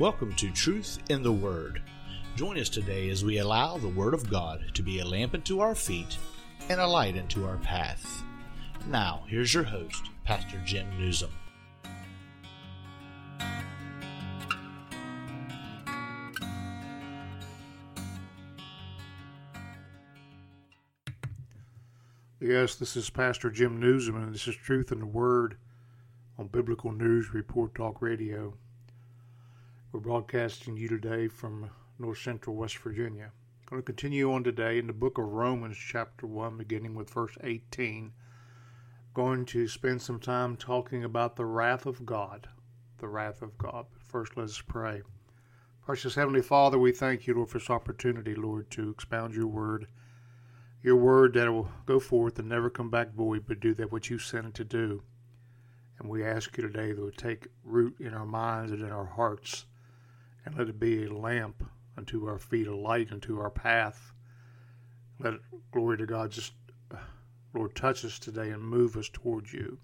Welcome to Truth in the Word. Join us today as we allow the Word of God to be a lamp unto our feet and a light unto our path. Now, here's your host, Pastor Jim Nuzum. Yes, this is Pastor Jim Nuzum, and this is Truth in the Word on Biblical News Report Talk Radio. We're broadcasting you today from North Central West Virginia. I'm going to continue on today in the book of Romans, chapter 1, beginning with verse 18. Going to spend some time talking about the wrath of God. The wrath of God. First, let us pray. Precious Heavenly Father, we thank you, Lord, for this opportunity, Lord, to expound your word your word that will go forth and never come back void, but do that which you sent it to do. And we ask you today that it take root in our minds and in our hearts, and let it be a lamp unto our feet, a light unto our path. Let it, glory to God, just, uh, Lord, touch us today and move us towards you.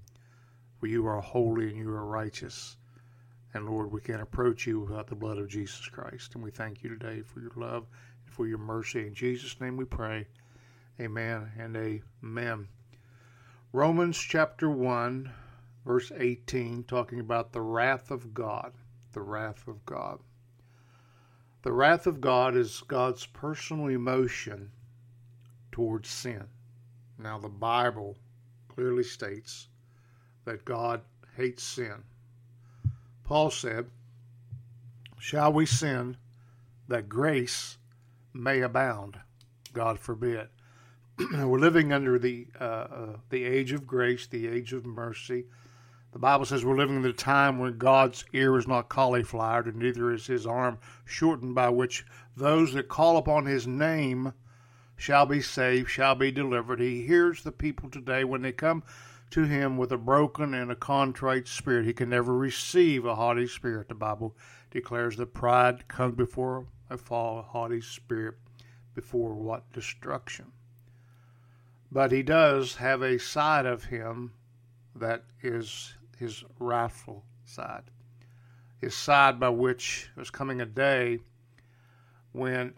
For you are holy and you are righteous. And Lord, we can't approach you without the blood of Jesus Christ. And we thank you today for your love and for your mercy. In Jesus' name we pray. Amen and amen. Romans chapter 1, verse 18, talking about the wrath of God. The wrath of God. The wrath of God is God's personal emotion towards sin. Now, the Bible clearly states that God hates sin. Paul said, Shall we sin that grace may abound? God forbid. we're living under the uh, uh, the age of grace, the age of mercy. The Bible says we're living in the time when God's ear is not cauliflowered, and neither is His arm shortened, by which those that call upon His name shall be saved, shall be delivered. He hears the people today when they come to Him with a broken and a contrite spirit. He can never receive a haughty spirit. The Bible declares that pride comes before a fall, a haughty spirit before what destruction. But he does have a side of him that is his wrathful side. His side by which there's coming a day when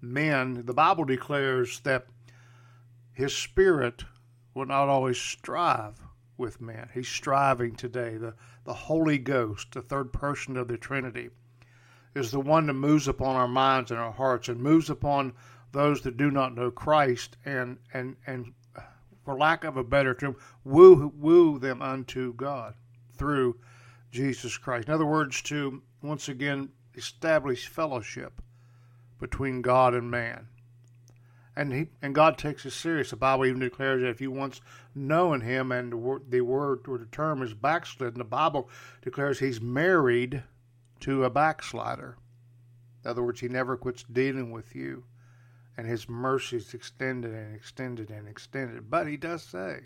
men, the Bible declares that his spirit will not always strive with men. He's striving today. The, the Holy Ghost, the third person of the Trinity, is the one that moves upon our minds and our hearts and moves upon those that do not know Christ and and and for lack of a better term woo woo them unto God through Jesus Christ. In other words, to once again establish fellowship between God and man. And he and God takes it serious. The Bible even declares that if you once known Him, and the word, the word or the term is backslidden, the Bible declares He's married to a backslider. In other words, He never quits dealing with you and his mercies extended and extended and extended. But he does say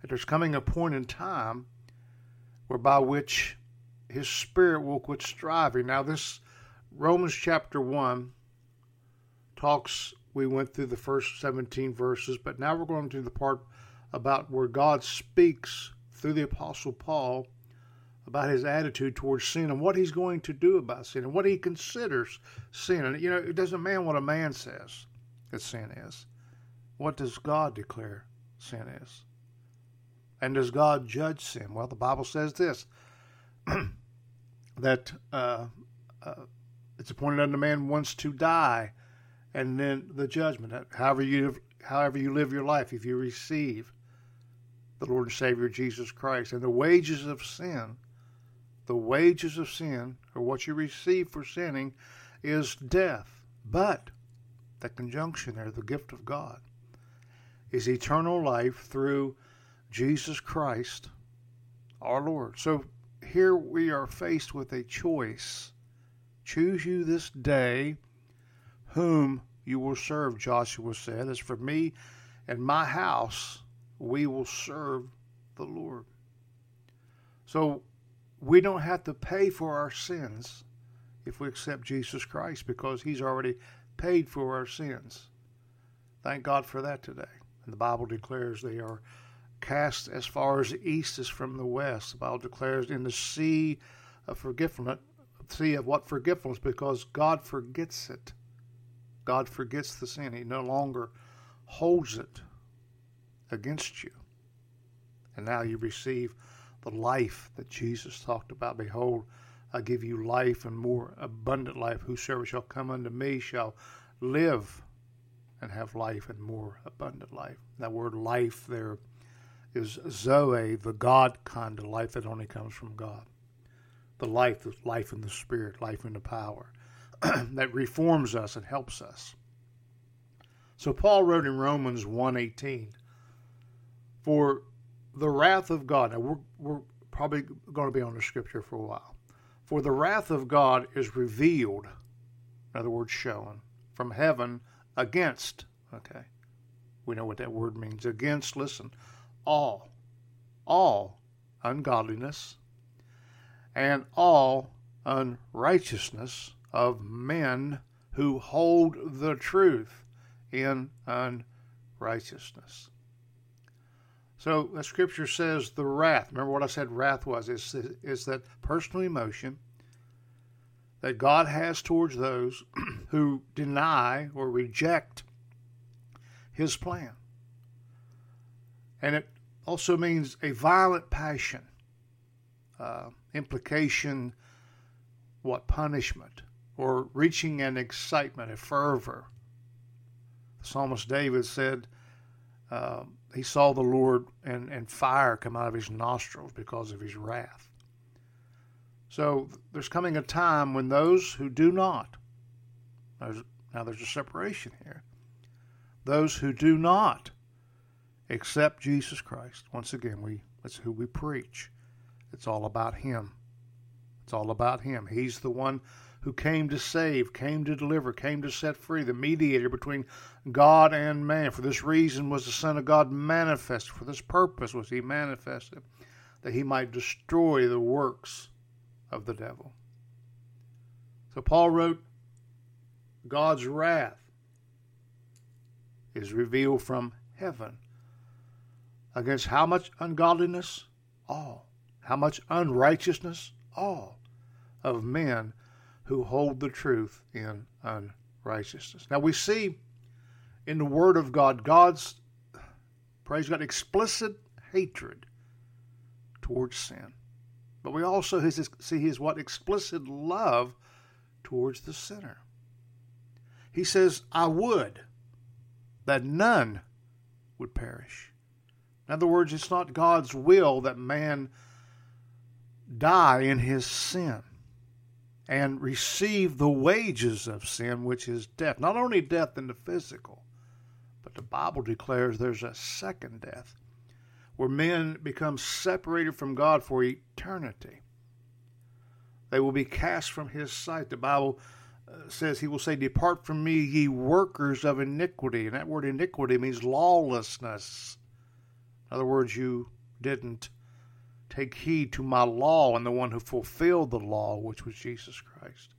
that there's coming a point in time whereby which his spirit will quit striving. Now, this Romans chapter 1 talks, we went through the first 17 verses, but now we're going to the part about where God speaks through the Apostle Paul about his attitude towards sin and what he's going to do about sin and what he considers sin. And, you know, it doesn't matter what a man says that sin is. What does God declare sin is? And does God judge sin? Well, the Bible says this that uh, uh, it's appointed unto man once to die, and then the judgment. However you however you live your life, if you receive the Lord and Savior Jesus Christ, and the wages of sin the wages of sin, or what you receive for sinning, is death. But the conjunction there, the gift of God, is eternal life through Jesus Christ, our Lord. So here we are faced with a choice. Choose you this day whom you will serve, Joshua said. As for me and my house, we will serve the Lord. So we don't have to pay for our sins if we accept Jesus Christ because He's already paid for our sins. Thank God for that today. And the Bible declares they are cast as far as the east is from the west. The Bible declares in the sea of forgetfulness, see of what forgetfulness because God forgets it. God forgets the sin. He no longer holds it against you. And now you receive the life that Jesus talked about. Behold, I give you life and more abundant life. Whosoever shall come unto me shall live and have life and more abundant life. That word life there is Zoe, the God kind of life that only comes from God. The life, the life in the Spirit, life in the power that reforms us and helps us. So Paul wrote in Romans 1.18, For the wrath of God, now we're, we're probably going to be on the scripture for a while. For the wrath of God is revealed, in other words, shown, from heaven against, okay, we know what that word means, against, listen, all, all ungodliness and all unrighteousness of men who hold the truth in unrighteousness. So the scripture says the wrath. Remember what I said wrath was? Is, is that personal emotion that God has towards those who deny or reject his plan. And it also means a violent passion. Uh, implication, what punishment, or reaching an excitement, a fervor. The psalmist David said uh, he saw the Lord and, and fire come out of his nostrils because of his wrath. So there's coming a time when those who do not, now there's a separation here, those who do not accept Jesus Christ, once again, we that's who we preach. It's all about Him. It's all about Him. He's the one who came to save, came to deliver, came to set free, the mediator between God and man. For this reason was the Son of God manifested. For this purpose was He manifested, that He might destroy the works of the devil. So Paul wrote, God's wrath is revealed from heaven against how much ungodliness? All. How much unrighteousness? All of men who hold the truth in unrighteousness. Now we see in the Word of God, God's, praise God, explicit hatred towards sin. But we also see his what explicit love towards the sinner. He says, I would that none would perish. In other words, it's not God's will that man die in his sin and receive the wages of sin, which is death. Not only death in the physical, but the Bible declares there's a second death where men become separated from God for eternity. They will be cast from his sight. The Bible uh, says he will say, Depart from me, ye workers of iniquity. And that word iniquity means lawlessness. In other words, you didn't take heed to my law and the one who fulfilled the law, which was Jesus Christ.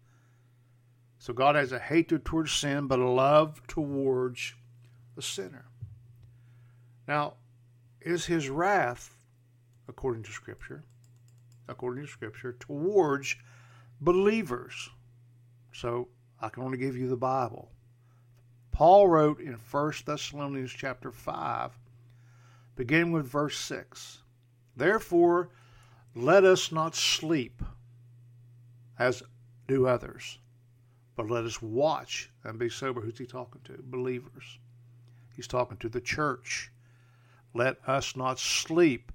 So God has a hatred towards sin, but a love towards the sinner. Now, is his wrath, according to Scripture, according to Scripture, towards believers. So I can only give you the Bible. Paul wrote in 1 Thessalonians chapter 5, beginning with verse 6. Therefore, let us not sleep as do others, but let us watch and be sober. Who's he talking to? Believers. He's talking to the church. Let us not sleep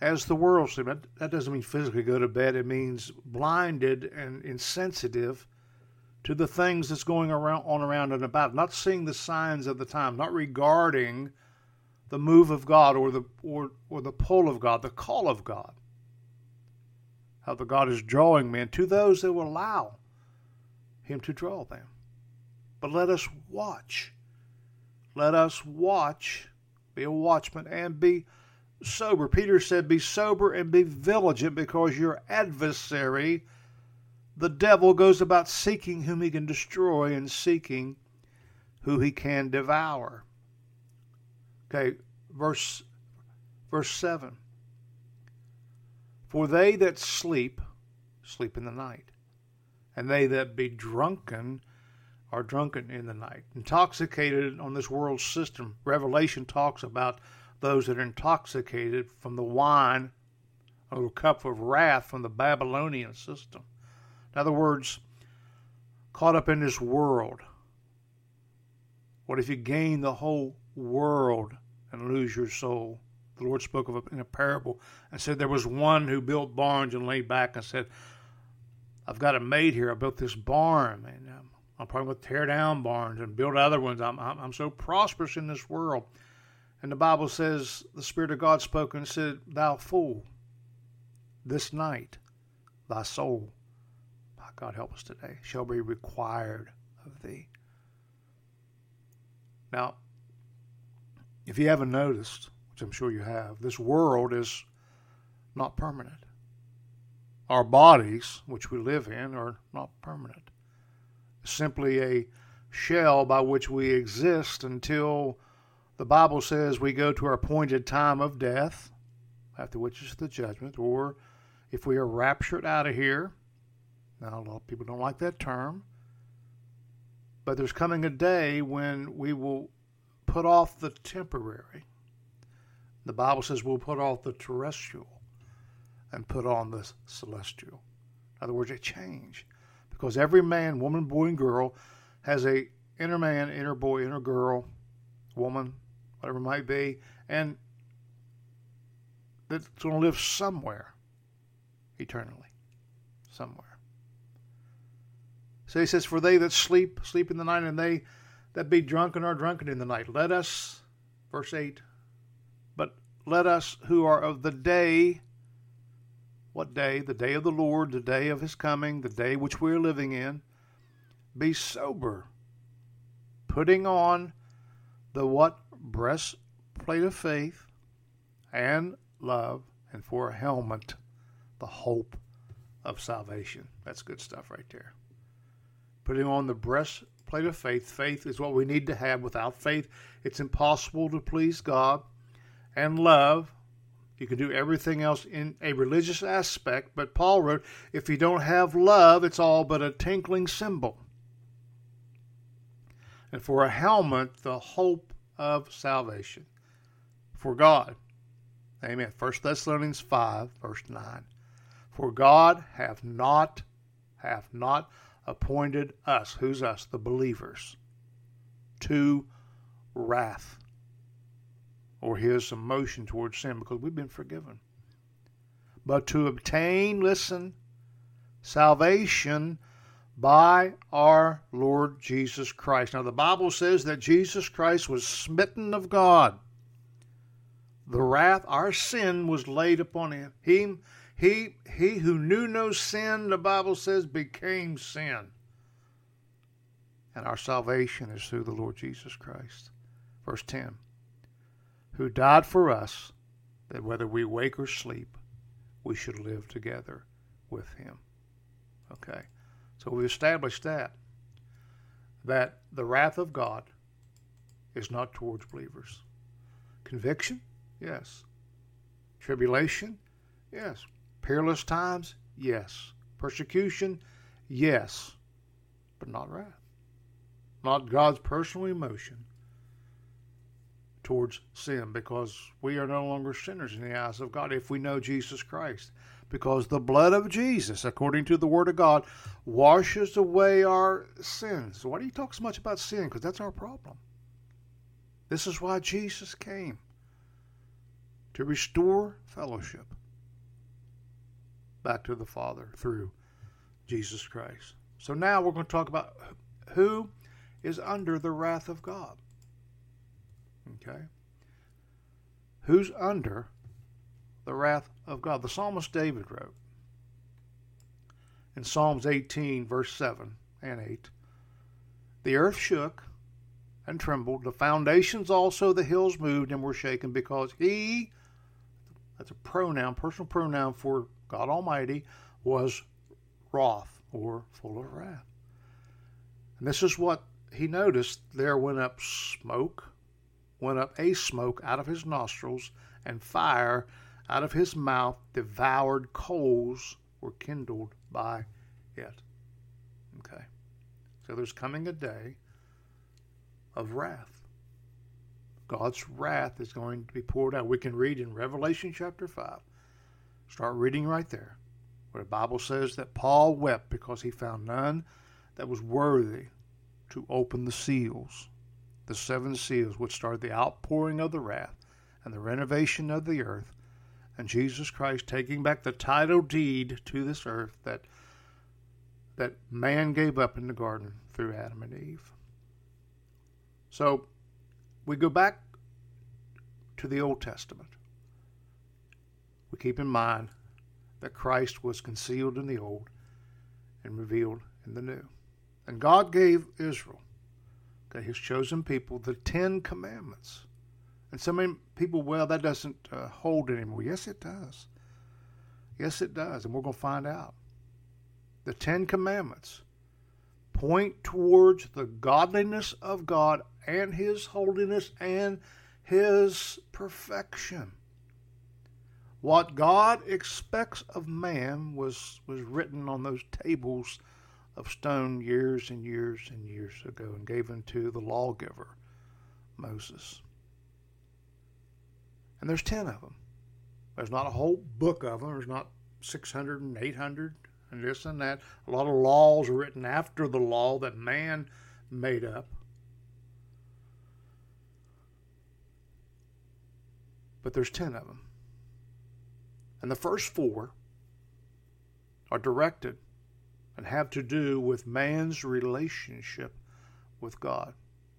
as the world sleeps. That doesn't mean physically go to bed. It means blinded and insensitive to the things that's going around on around and about, not seeing the signs of the time, not regarding the move of God or the or, or the pull of God, the call of God. How the God is drawing men to those that will allow him to draw them. But let us watch. Let us watch be a watchman and be sober. Peter said, Be sober and be vigilant because your adversary, the devil, goes about seeking whom he can destroy and seeking who he can devour. Okay, verse verse 7. For they that sleep, sleep in the night. and they that be drunken are drunken in the night. Intoxicated on this world system. Revelation talks about those that are intoxicated from the wine or cup of wrath from the Babylonian system. In other words, caught up in this world. What if you gain the whole world and lose your soul? The Lord spoke of in a parable and said there was one who built barns and lay back and said, I've got a made here. I built this barn, and um, I'm probably going to tear down barns and build other ones. I'm, I'm, I'm so prosperous in this world. And the Bible says the Spirit of God spoke and said, Thou fool, this night thy soul, my God help us today, shall be required of thee. Now, if you haven't noticed, which I'm sure you have, this world is not permanent. Our bodies, which we live in, are not permanent. It's simply a shell by which we exist until the Bible says we go to our appointed time of death, after which is the judgment, or if we are raptured out of here. Now, a lot of people don't like that term, but there's coming a day when we will put off the temporary. The Bible says we'll put off the terrestrial and put on the celestial. In other words, a change. Because every man, woman, boy, and girl has a inner man, inner boy, inner girl, woman, whatever it might be, and that's going to live somewhere eternally. Somewhere. So he says, For they that sleep, sleep in the night, and they that be drunken are drunken in the night. Let us, verse 8, but let us who are of the day, what day? The day of the Lord, the day of his coming, the day which we are living in, be sober, putting on the what? Breastplate of faith and love, and for a helmet, the hope of salvation. That's good stuff right there. Putting on the breastplate of faith. Faith is what we need to have. Without faith, it's impossible to please God. And love, you can do everything else in a religious aspect, but Paul wrote, if you don't have love, it's all but a tinkling cymbal. And for a helmet, the hope of salvation. For God. Amen. 1 Thessalonians 5, verse 9. For God hath not, hath not appointed us, who's us, the believers, to wrath or his emotion towards sin because we've been forgiven. But to obtain, listen, salvation by our Lord Jesus Christ. Now, the Bible says that Jesus Christ was smitten of God. The wrath, our sin was laid upon him. He, he, who knew no sin, the Bible says, became sin. And our salvation is through the Lord Jesus Christ. Verse 10 Who died for us, that whether we wake or sleep, we should live together with him. Okay, so we established that. That the wrath of God is not towards believers. Conviction? Yes. Tribulation? Yes. Peerless times? Yes. Persecution? Yes. But not wrath. Not God's personal emotion towards sin because we are no longer sinners in the eyes of God if we know Jesus Christ. Because the blood of Jesus, according to the Word of God, washes away our sins. Why do you talk so much about sin? Because that's our problem. This is why Jesus came to restore fellowship back to the Father through Jesus Christ. So now we're going to talk about who is under the wrath of God. Okay? Who's under the wrath of God? The psalmist David wrote in Psalms 18, verse 7 and 8 The earth shook and trembled, the foundations also, the hills moved and were shaken because he, that's a pronoun, personal pronoun for God Almighty, was wroth or full of wrath. And this is what he noticed there went up smoke, went up a smoke out of his nostrils, and fire out of his mouth devoured coals were kindled by it. Okay. So there's coming a day of wrath. God's wrath is going to be poured out. We can read in Revelation chapter 5. Start reading right there, where the Bible says that Paul wept because he found none that was worthy to open the seals. The seven seals would start the outpouring of the wrath and the renovation of the earth, and Jesus Christ taking back the title deed to this earth that that man gave up in the garden through Adam and Eve. So we go back to the Old Testament. We keep in mind that Christ was concealed in the Old and revealed in the New. And God gave Israel, okay, his chosen people, the Ten Commandments. And so many people, well, that doesn't uh, hold anymore. Yes, it does. Yes, it does. And we're going to find out. The Ten Commandments point towards the godliness of God and His holiness and His perfection. What God expects of man was, was written on those tables of stone years and years and years ago and given to the lawgiver, Moses. And there's 10 of them. There's not a whole book of them. There's not 600 and 800 and this and that. A lot of laws are written after the law that man made up. But there's 10 of them. And the first four are directed and have to do with man's relationship with God.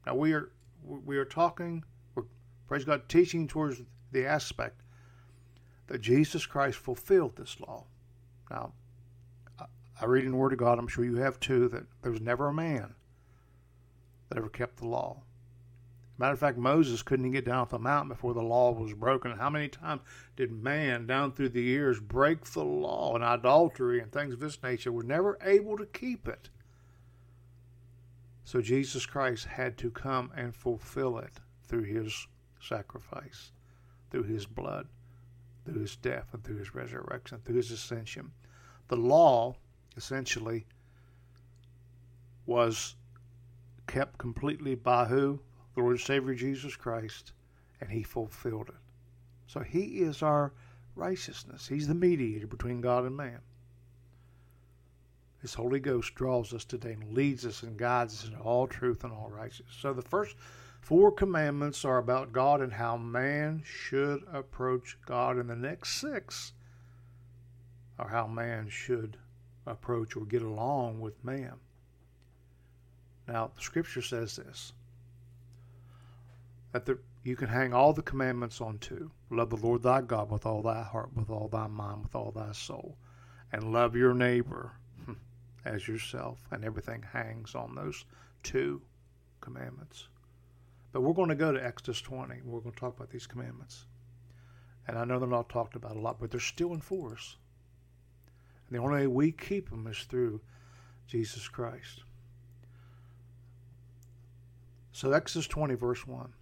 Now we are we are talking, we're, praise God, teaching towards the aspect that Jesus Christ fulfilled this law. Now, I read in the Word of God, I'm sure you have too, that there was never a man that ever kept the law. Matter of fact, Moses couldn't get down off the mountain before the law was broken. How many times did man down through the years break the law and idolatry and things of this nature? Were never able to keep it. So Jesus Christ had to come and fulfill it through his sacrifice, through his blood, through his death, and through his resurrection, through his ascension. The law essentially was kept completely by who? The Lord and Savior Jesus Christ, and He fulfilled it. So He is our righteousness. He's the mediator between God and man. His Holy Ghost draws us today and leads us and guides us into all truth and all righteousness. So the first four commandments are about God and how man should approach God, and the next six are how man should approach or get along with man. Now, the scripture says this that the, you can hang all the commandments on two love the Lord thy God with all thy heart, with all thy mind, with all thy soul, and love your neighbor hmm, as yourself. And everything hangs on those two commandments. But we're going to go to Exodus 20. We're going to talk about these commandments. And I know they're not talked about a lot, but they're still in force. And the only way we keep them is through Jesus Christ. So, Exodus 20, verse 1.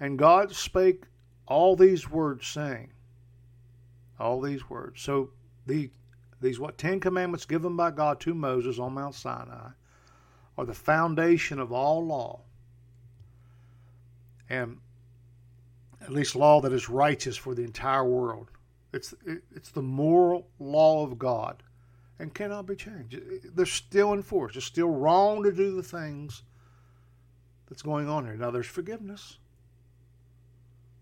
And God spake all these words, saying, all these words. So, the, these what Ten Commandments given by God to Moses on Mount Sinai are the foundation of all law. And at least law that is righteous for the entire world. It's it's the moral law of God, and cannot be changed. They're still in force. It's still wrong to do the things that's going on here. Now there's forgiveness.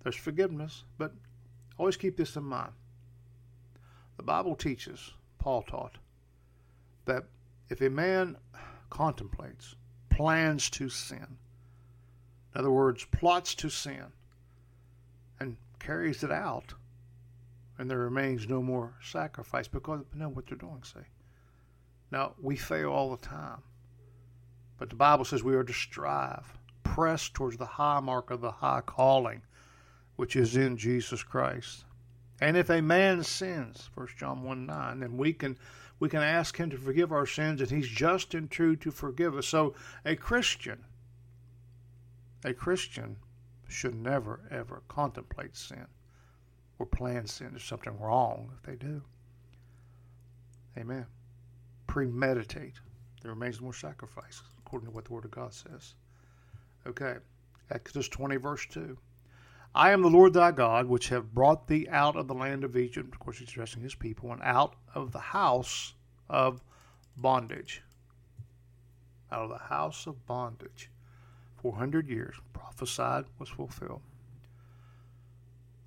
There's forgiveness, but always keep this in mind. The Bible teaches, Paul taught, that if a man contemplates, plans to sin, in other words, plots to sin, and carries it out, and there remains no more sacrifice because they know what they're doing, see. Now, we fail all the time. But the Bible says we are to strive, press towards the high mark of the high calling, which is in Jesus Christ. And if a man sins, 1 John 1 9, then we can we can ask him to forgive our sins, and he's just and true to forgive us. So a Christian, a Christian should never ever contemplate sin or plan sin. There's something wrong if they do. Amen. Premeditate. There remains more sacrifice, according to what the Word of God says. Okay, Exodus 20, verse 2. I am the Lord thy God, which have brought thee out of the land of Egypt. Of course, he's addressing his people, and out of the house of bondage. Out of the house of bondage. 400 years prophesied was fulfilled.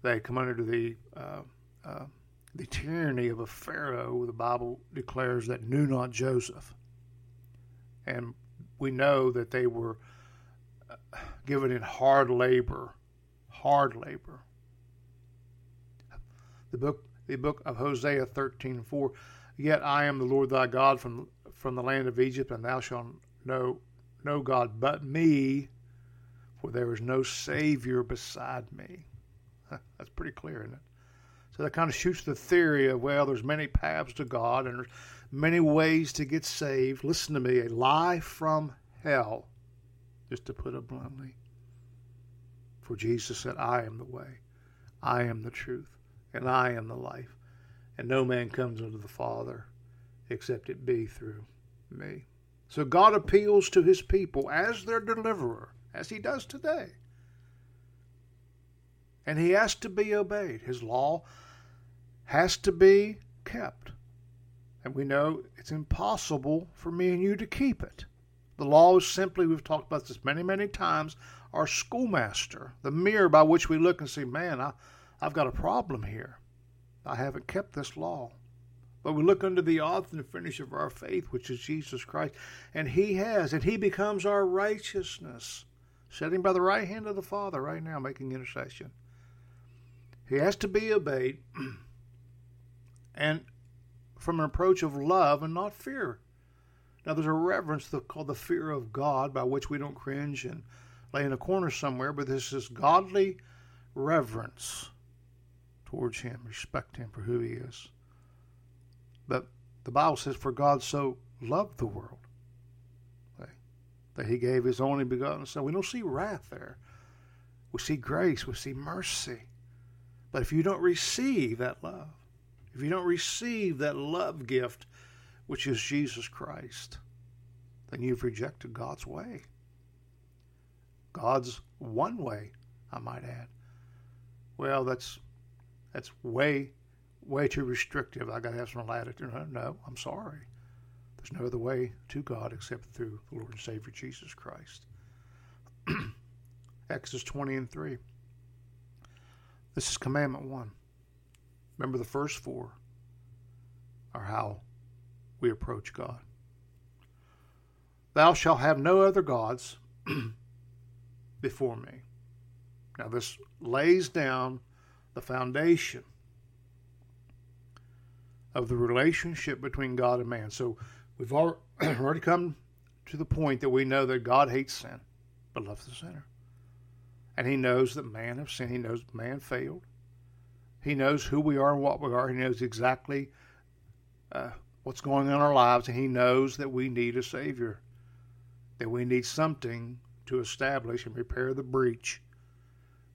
They come under the uh, uh, the tyranny of a Pharaoh. The Bible declares that knew not Joseph, and we know that they were uh, given in hard labor, hard labor. The book, the book of Hosea thirteen four. Yet I am the Lord thy God from from the land of Egypt, and thou shalt know no God but me, for there is no Savior beside me. That's pretty clear, isn't it? So that kind of shoots the theory of, well, there's many paths to God and there's many ways to get saved. Listen to me, a lie from hell, just to put it bluntly. For Jesus said, I am the way, I am the truth, and I am the life. And no man comes unto the Father except it be through me. So God appeals to his people as their deliverer, as he does today. And he has to be obeyed. His law has to be kept. And we know it's impossible for me and you to keep it. The law is simply, we've talked about this many, many times, our schoolmaster, the mirror by which we look and say, man, I, I've got a problem here. I haven't kept this law. But we look unto the author and finish of our faith, which is Jesus Christ, and He has, and He becomes our righteousness, sitting by the right hand of the Father right now, making intercession. He has to be obeyed, and from an approach of love and not fear. Now, there's a reverence called the fear of God, by which we don't cringe and lay in a corner somewhere, but this is godly reverence towards Him, respect Him for who He is. But the Bible says, For God so loved the world that he gave his only begotten Son. We don't see wrath there. We see grace, we see mercy. But if you don't receive that love, if you don't receive that love gift, which is Jesus Christ, then you've rejected God's way. God's one way, I might add. Well, that's that's way way too restrictive. I got to have some latitude. No, no, I'm sorry. There's no other way to God except through the Lord and Savior Jesus Christ. Exodus 20 and 3. This is commandment 1. Remember, the first four are how we approach God. Thou shalt have no other gods before me. Now, this lays down the foundation of the relationship between God and man. So we've already come to the point that we know that God hates sin, but loves the sinner. And he knows that man has sinned. He knows man failed. He knows who we are and what we are. He knows exactly uh, what's going on in our lives. And he knows that we need a Savior, that we need something to establish and repair the breach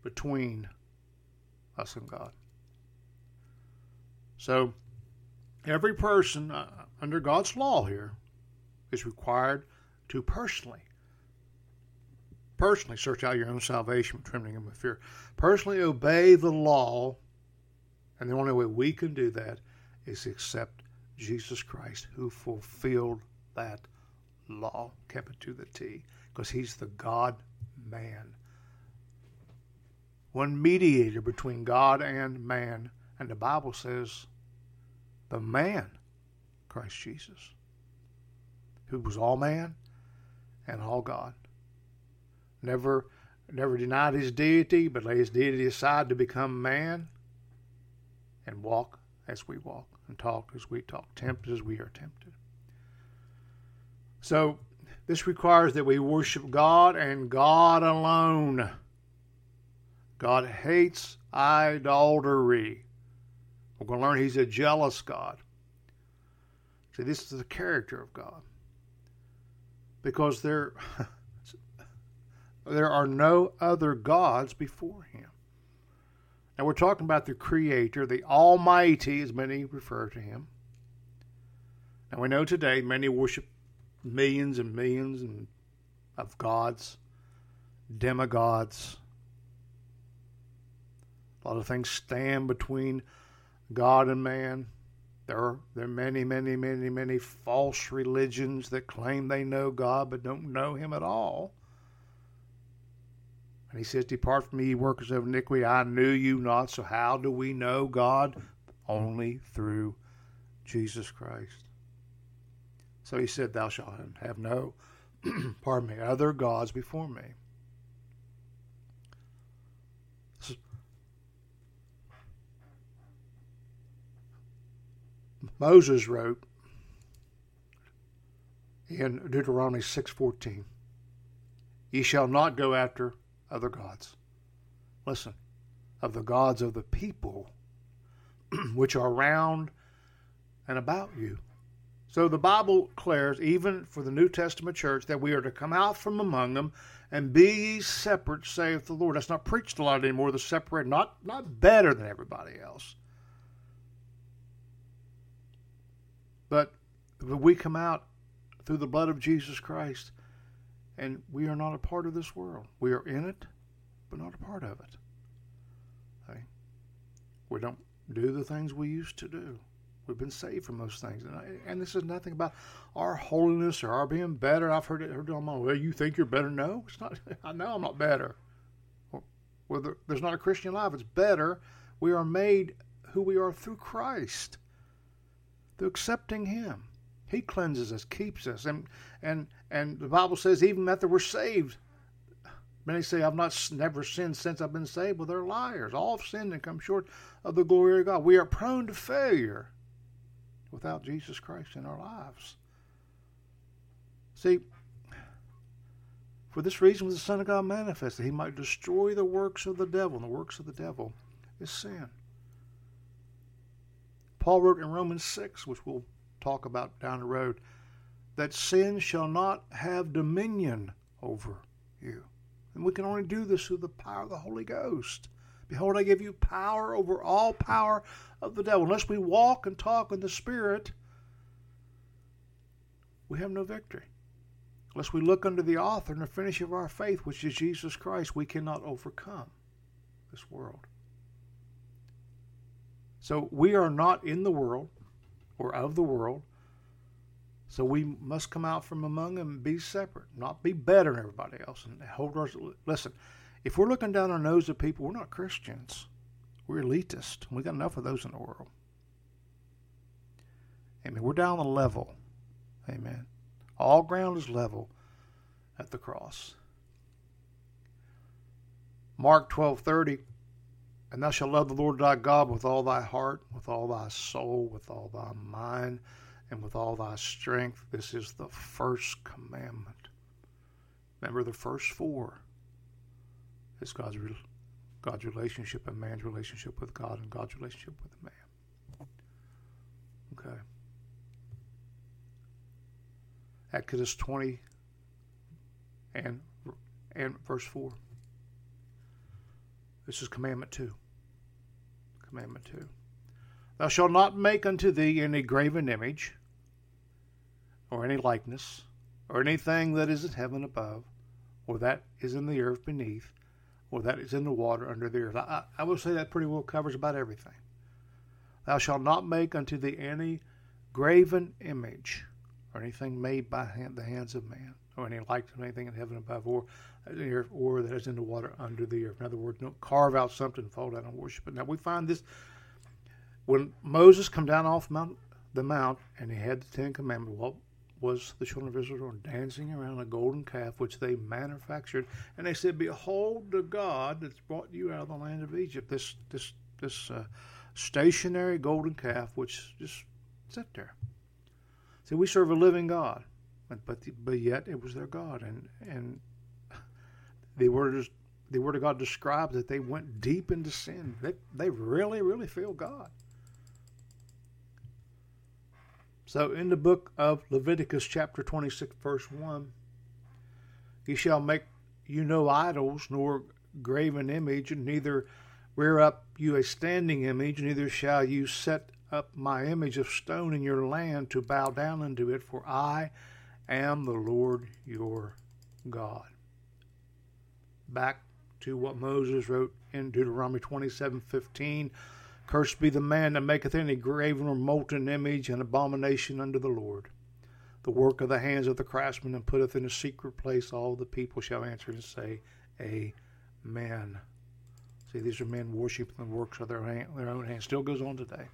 between us and God. So every person uh, under God's law here is required to personally, personally search out your own salvation with trembling and with fear. Personally obey the law, and the only way we can do that is accept Jesus Christ, who fulfilled that law, kept it to the T, because he's the God man. One mediator between God and man. And the Bible says the man, Christ Jesus, who was all man and all God. Never, never denied his deity, but laid his deity aside to become man and walk as we walk and talk as we talk, tempt as we are tempted. So, this requires that we worship God and God alone. God hates idolatry. We're going to learn he's a jealous God. See, this is the character of God. Because there, there are no other gods before him. Now we're talking about the Creator, the Almighty, as many refer to him. Now we know today many worship millions and millions of gods, demigods. A lot of things stand between God and man. There are, there are many, many, many, many false religions that claim they know God but don't know Him at all. And he says, Depart from me, ye workers of iniquity. I knew you not. So how do we know God? Only through Jesus Christ. So he said, Thou shalt have no, pardon me, other gods before me. Moses wrote in Deuteronomy 6:14, "Ye shall not go after other gods." Listen, of the gods of the people which are round and about you. So the Bible declares, even for the New Testament church, that we are to come out from among them and be ye separate, saith the Lord. That's not preached a lot anymore. The separate, not not better than everybody else, but we come out through the blood of Jesus Christ, and we are not a part of this world. We are in it, but not a part of it. Okay? We don't do the things we used to do. We've been saved from those things, and, I, and this is nothing about our holiness or our being better. I've heard it heard on my well. You think you're better? No, it's not. I know I'm not better. Well, there, there's not a Christian life. It's better. We are made who we are through Christ, through accepting Him. He cleanses us, keeps us, and and and the Bible says even after we're saved, Many say, I've not never sinned since I've been saved. Well, they're liars. All have sinned and come short of the glory of God. We are prone to failure without Jesus Christ in our lives. See, for this reason was the Son of God manifested. He might destroy the works of the devil, and the works of the devil is sin. Paul wrote in Romans 6, which we'll talk about down the road, that sin shall not have dominion over you. And we can only do this through the power of the Holy Ghost. Behold, I give you power over all power of the devil. Unless we walk and talk in the Spirit, we have no victory. Unless we look unto the author and the finisher of our faith, which is Jesus Christ, we cannot overcome this world. So we are not in the world or of the world. So we must come out from among them and be separate, not be better than everybody else. And hold our listen. If we're looking down our nose at people, we're not Christians. We're elitist. We got enough of those in the world. Amen. We're down the level. Amen. All ground is level at the cross. Mark twelve thirty, and thou shalt love the Lord thy God with all thy heart, with all thy soul, with all thy mind, and with all thy strength. This is the first commandment. Remember the first four is God's God's relationship and man's relationship with God and God's relationship with man. Okay. Exodus 20 and and verse 4. This is commandment 2. Commandment 2. Thou shalt not make unto thee any graven image or any likeness or anything that is in heaven above or that is in the earth beneath or that is in the water under the earth. I, I say that pretty well covers about everything. Thou shalt not make unto thee any graven image or anything made by hand, the hands of man, or any like of anything in heaven above, or or that is in the water under the earth. In other words, don't carve out something and fall down and worship it. Now we find this when Moses come down off Mount, the mount and he had the Ten Commandments. What was the children of Israel dancing around a golden calf which they manufactured, and they said, "Behold the God that's brought you out of the land of Egypt." This this this uh, stationary golden calf which just sat there. See, we serve a living God, but but, but yet it was their God, and and the word the word of God describes that they went deep into sin. They they really really feel God. So in the book of Leviticus, chapter 26, verse 1, Ye shall make you no idols, nor graven image, and neither rear up you a standing image, neither shall you set up my image of stone in your land to bow down unto it, for I am the Lord your God. Back to what Moses wrote in Deuteronomy 27:15, Cursed be the man that maketh any graven or molten image and abomination unto the Lord. The work of the hands of the craftsman and putteth in a secret place, all the people shall answer and say, Amen. See, these are men worshiping the works of their, hand, their own hands. Still goes on today.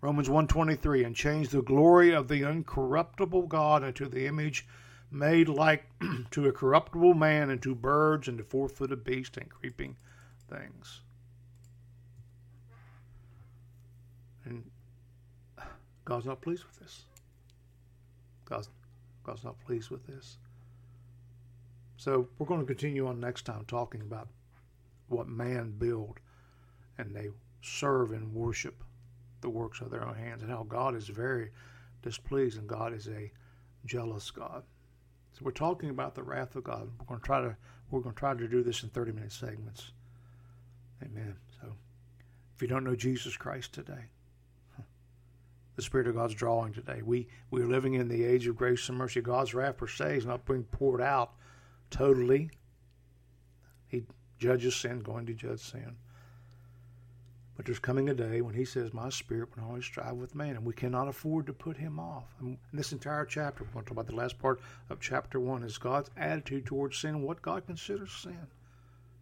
Romans 1.23, and change the glory of the uncorruptible God into the image made like to a corruptible man and to birds and to four-footed beasts and creeping things. And God's not pleased with this. God's, God's not pleased with this. So we're going to continue on next time talking about what man build and they serve and worship the works of their own hands and how God is very displeased and God is a jealous God. So we're talking about the wrath of God. We're going to try to we're going to try to do this in 30 minute segments. Amen. So if you don't know Jesus Christ today, the Spirit of God's drawing today. We we're living in the age of grace and mercy. God's wrath per se is not being poured out totally. He judges sin, going to judge sin. But there's coming a day when he says, My spirit will always strive with man, and we cannot afford to put him off. And this entire chapter, we're going to talk about the last part of chapter one, is God's attitude towards sin, what God considers sin.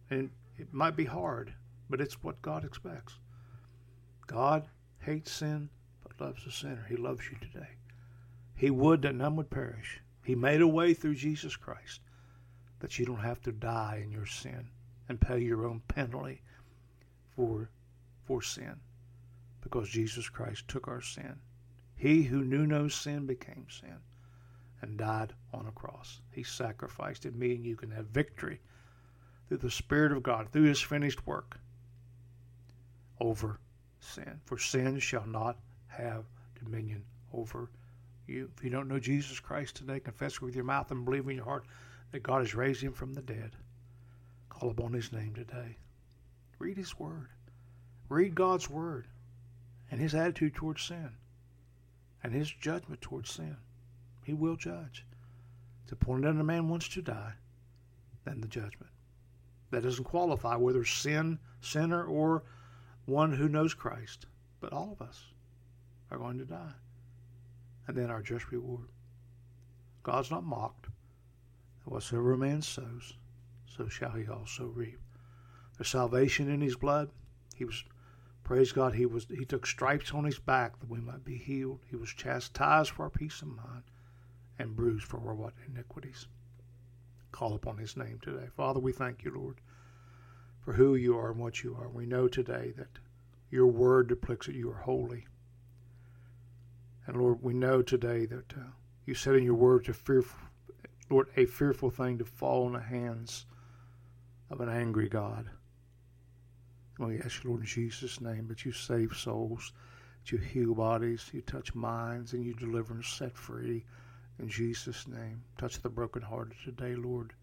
And it might be hard, but it's what God expects. God hates sin, loves the sinner. He loves you today. He would that none would perish. He made a way through Jesus Christ that you don't have to die in your sin and pay your own penalty for for sin because Jesus Christ took our sin. He who knew no sin became sin and died on a cross. He sacrificed it. Me and you can have victory through the Spirit of God, through His finished work over sin. For sin shall not have dominion over you. If you don't know Jesus Christ today, confess with your mouth and believe in your heart that God has raised Him from the dead. Call upon His name today. Read His Word. Read God's Word and His attitude towards sin and His judgment towards sin. He will judge. It's appointed that a man wants to die, then the judgment. That doesn't qualify whether sin, sinner, or one who knows Christ. But all of us are going to die. And then our just reward. God's not mocked. Whatsoever a man sows, so shall he also reap. There's salvation in his blood. He was Praise God, he was he took stripes on his back that we might be healed. He was chastised for our peace of mind and bruised for our what iniquities. Call upon his name today. Father, we thank you, Lord, for who you are and what you are. We know today that your word depicts that you are holy. And Lord, we know today that uh, you said in your word to fearful, Lord, a fearful thing to fall in the hands of an angry God. We ask you, Lord, in Jesus' name, that you save souls, that you heal bodies, you touch minds, and you deliver and set free. In Jesus' name, touch the brokenhearted today, Lord.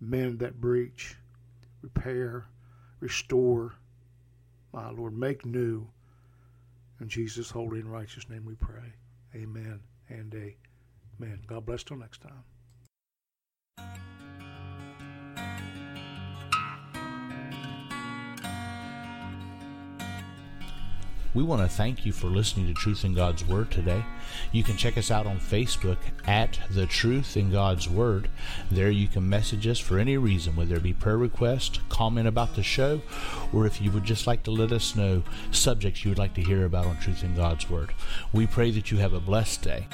Mend that breach, repair, restore. My Lord, make new. In Jesus' holy and righteous name we pray. Amen and amen. God bless till next time. We want to thank you for listening to Truth in God's Word today. You can check us out on Facebook at The Truth in God's Word. There you can message us for any reason, whether it be prayer request, comment about the show, or if you would just like to let us know subjects you would like to hear about on Truth in God's Word. We pray that you have a blessed day.